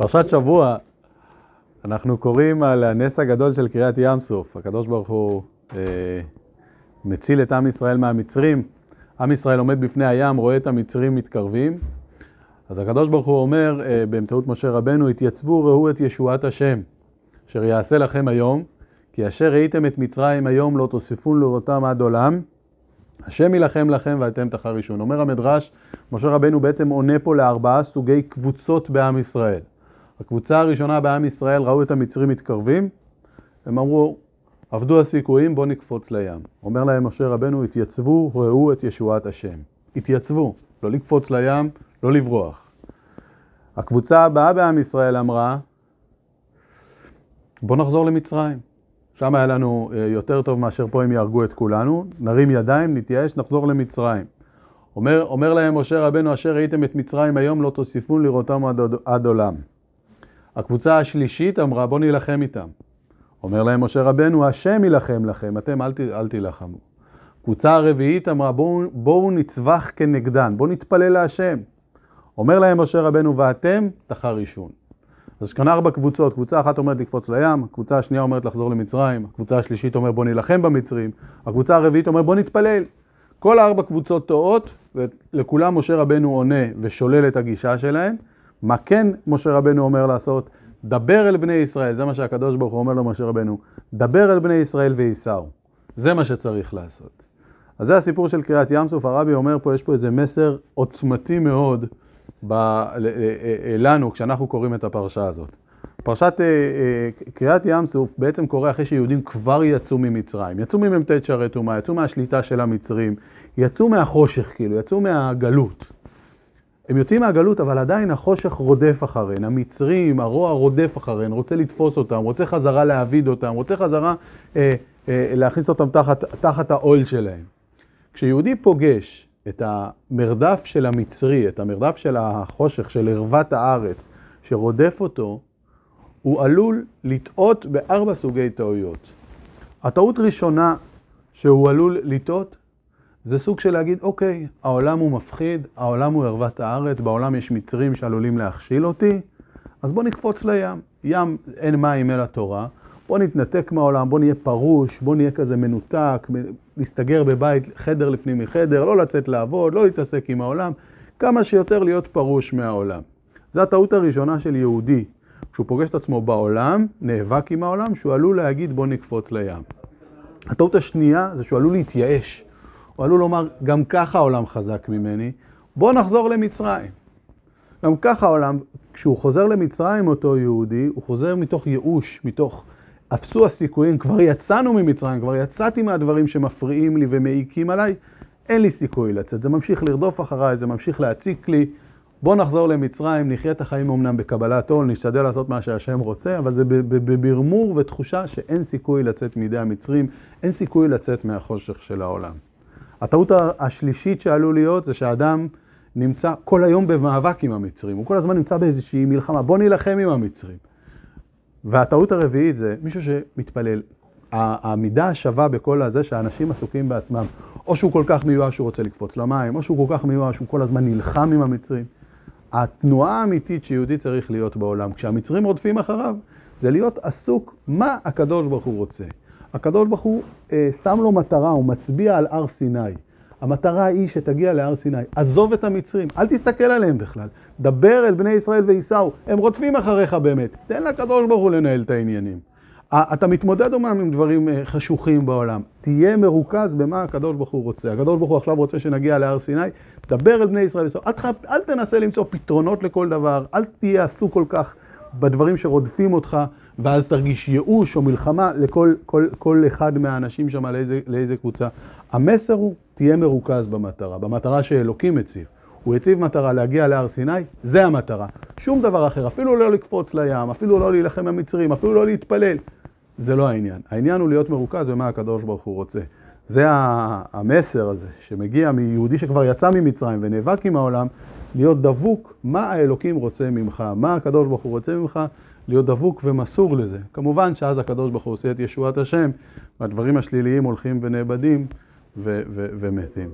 פרשת שבוע, אנחנו קוראים על הנס הגדול של קריאת ים סוף. הקדוש ברוך הוא אה, מציל את עם ישראל מהמצרים. עם ישראל עומד בפני הים, רואה את המצרים מתקרבים. אז הקדוש ברוך הוא אומר אה, באמצעות משה רבנו, התייצבו ראו את ישועת השם, אשר יעשה לכם היום, כי אשר ראיתם את מצרים היום לא תוסיפון לראותם עד עולם. השם יילחם לכם ואתם תחרישון. אומר המדרש, משה רבנו בעצם עונה פה לארבעה סוגי קבוצות בעם ישראל. הקבוצה הראשונה בעם ישראל ראו את המצרים מתקרבים, הם אמרו, עבדו הסיכויים, בואו נקפוץ לים. אומר להם משה רבנו, התייצבו, ראו את ישועת השם. התייצבו, לא לקפוץ לים, לא לברוח. הקבוצה הבאה בעם ישראל אמרה, בואו נחזור למצרים. שם היה לנו יותר טוב מאשר פה הם יהרגו את כולנו, נרים ידיים, נתייאש, נחזור למצרים. אומר, אומר להם משה רבנו, אשר ראיתם את מצרים היום, לא תוסיפון לראותם עד, עד עולם. הקבוצה השלישית אמרה, בואו נילחם איתם. אומר להם משה רבנו, השם יילחם לכם, אתם אל, אל תילחמו. קבוצה הרביעית אמרה, בואו, בואו נצווח כנגדן, בואו נתפלל להשם. אומר להם משה רבנו, ואתם תחרישון. אז יש כאן ארבע קבוצות, קבוצה אחת אומרת לקפוץ לים, הקבוצה השנייה אומרת לחזור למצרים, הקבוצה השלישית אומרת בוא נילחם במצרים, הקבוצה הרביעית אומרת בוא נתפלל. כל הארבע קבוצות טועות, ולכולם משה רבנו עונה ושולל את הגישה שלהם. מה כן משה רבנו אומר לעשות? דבר אל בני ישראל, זה מה שהקדוש ברוך הוא אומר למשה רבנו, דבר אל בני ישראל וייסעו. זה מה שצריך לעשות. אז זה הסיפור של קריאת ים סוף, הרבי אומר פה, יש פה איזה מסר עוצמתי מאוד ב, לנו כשאנחנו קוראים את הפרשה הזאת. פרשת קריאת ים סוף בעצם קורה אחרי שיהודים כבר יצאו ממצרים, יצאו ממ"ט שערי טומאה, יצאו מהשליטה של המצרים, יצאו מהחושך כאילו, יצאו מהגלות. הם יוצאים מהגלות, אבל עדיין החושך רודף אחריהן, המצרים, הרוע רודף אחריהן, רוצה לתפוס אותם, רוצה חזרה להעביד אותם, רוצה חזרה אה, אה, להכניס אותם תחת, תחת העול שלהם. כשיהודי פוגש את המרדף של המצרי, את המרדף של החושך, של ערוות הארץ, שרודף אותו, הוא עלול לטעות בארבע סוגי טעויות. הטעות ראשונה שהוא עלול לטעות, זה סוג של להגיד, אוקיי, העולם הוא מפחיד, העולם הוא ערוות הארץ, בעולם יש מצרים שעלולים להכשיל אותי, אז בוא נקפוץ לים. ים, אין מים אלא תורה, בוא נתנתק מהעולם, בוא נהיה פרוש, בוא נהיה כזה מנותק, להסתגר בבית, חדר לפנים מחדר, לא לצאת לעבוד, לא להתעסק עם העולם, כמה שיותר להיות פרוש מהעולם. זו הטעות הראשונה של יהודי, כשהוא פוגש את עצמו בעולם, נאבק עם העולם, שהוא עלול להגיד בוא נקפוץ לים. הטעות השנייה זה שהוא עלול להתייאש. הוא עלול לומר, גם ככה העולם חזק ממני, בוא נחזור למצרים. גם ככה העולם, כשהוא חוזר למצרים אותו יהודי, הוא חוזר מתוך ייאוש, מתוך אפסו הסיכויים, כבר יצאנו ממצרים, כבר יצאתי מהדברים שמפריעים לי ומעיקים עליי, אין לי סיכוי לצאת. זה ממשיך לרדוף אחריי, זה ממשיך להציק לי. בוא נחזור למצרים, נחיה את החיים אמנם בקבלת עול, נשתדל לעשות מה שהשם רוצה, אבל זה בברמור ותחושה שאין סיכוי לצאת מידי המצרים, אין סיכוי לצאת מהחושך של העולם. הטעות השלישית שעלול להיות זה שהאדם נמצא כל היום במאבק עם המצרים, הוא כל הזמן נמצא באיזושהי מלחמה, בוא נילחם עם המצרים. והטעות הרביעית זה מישהו שמתפלל. העמידה השווה בכל הזה שהאנשים עסוקים בעצמם, או שהוא כל כך מיואש שהוא רוצה לקפוץ למים, או שהוא כל כך מיואש שהוא כל הזמן נלחם עם המצרים. התנועה האמיתית שיהודי צריך להיות בעולם, כשהמצרים רודפים אחריו, זה להיות עסוק מה הקדוש ברוך הוא רוצה. הקדוש ברוך הוא אה, שם לו מטרה, הוא מצביע על הר סיני. המטרה היא שתגיע להר סיני. עזוב את המצרים, אל תסתכל עליהם בכלל. דבר אל בני ישראל וייסעו, הם רודפים אחריך באמת. תן לקדוש ברוך הוא לנהל את העניינים. אתה מתמודד אומנם עם דברים חשוכים בעולם, תהיה מרוכז במה הקדוש ברוך הוא רוצה. הקדוש ברוך הוא עכשיו רוצה שנגיע להר סיני, דבר אל בני ישראל וייסעו. אל, אל תנסה למצוא פתרונות לכל דבר, אל תהיה עסוק כל כך בדברים שרודפים אותך. ואז תרגיש ייאוש או מלחמה לכל כל, כל אחד מהאנשים שם, לאיזה, לאיזה קבוצה. המסר הוא, תהיה מרוכז במטרה, במטרה שאלוקים הציב. הוא הציב מטרה להגיע להר סיני, זה המטרה. שום דבר אחר, אפילו לא לקפוץ לים, אפילו לא להילחם במצרים, אפילו לא להתפלל. זה לא העניין. העניין הוא להיות מרוכז במה הקדוש ברוך הוא רוצה. זה המסר הזה, שמגיע מיהודי שכבר יצא ממצרים ונאבק עם העולם, להיות דבוק מה האלוקים רוצה ממך, מה הקדוש ברוך הוא רוצה ממך, להיות דבוק ומסור לזה. כמובן שאז הקדוש ברוך הוא עושה את ישועת השם, והדברים השליליים הולכים ונאבדים ו- ו- ומתים.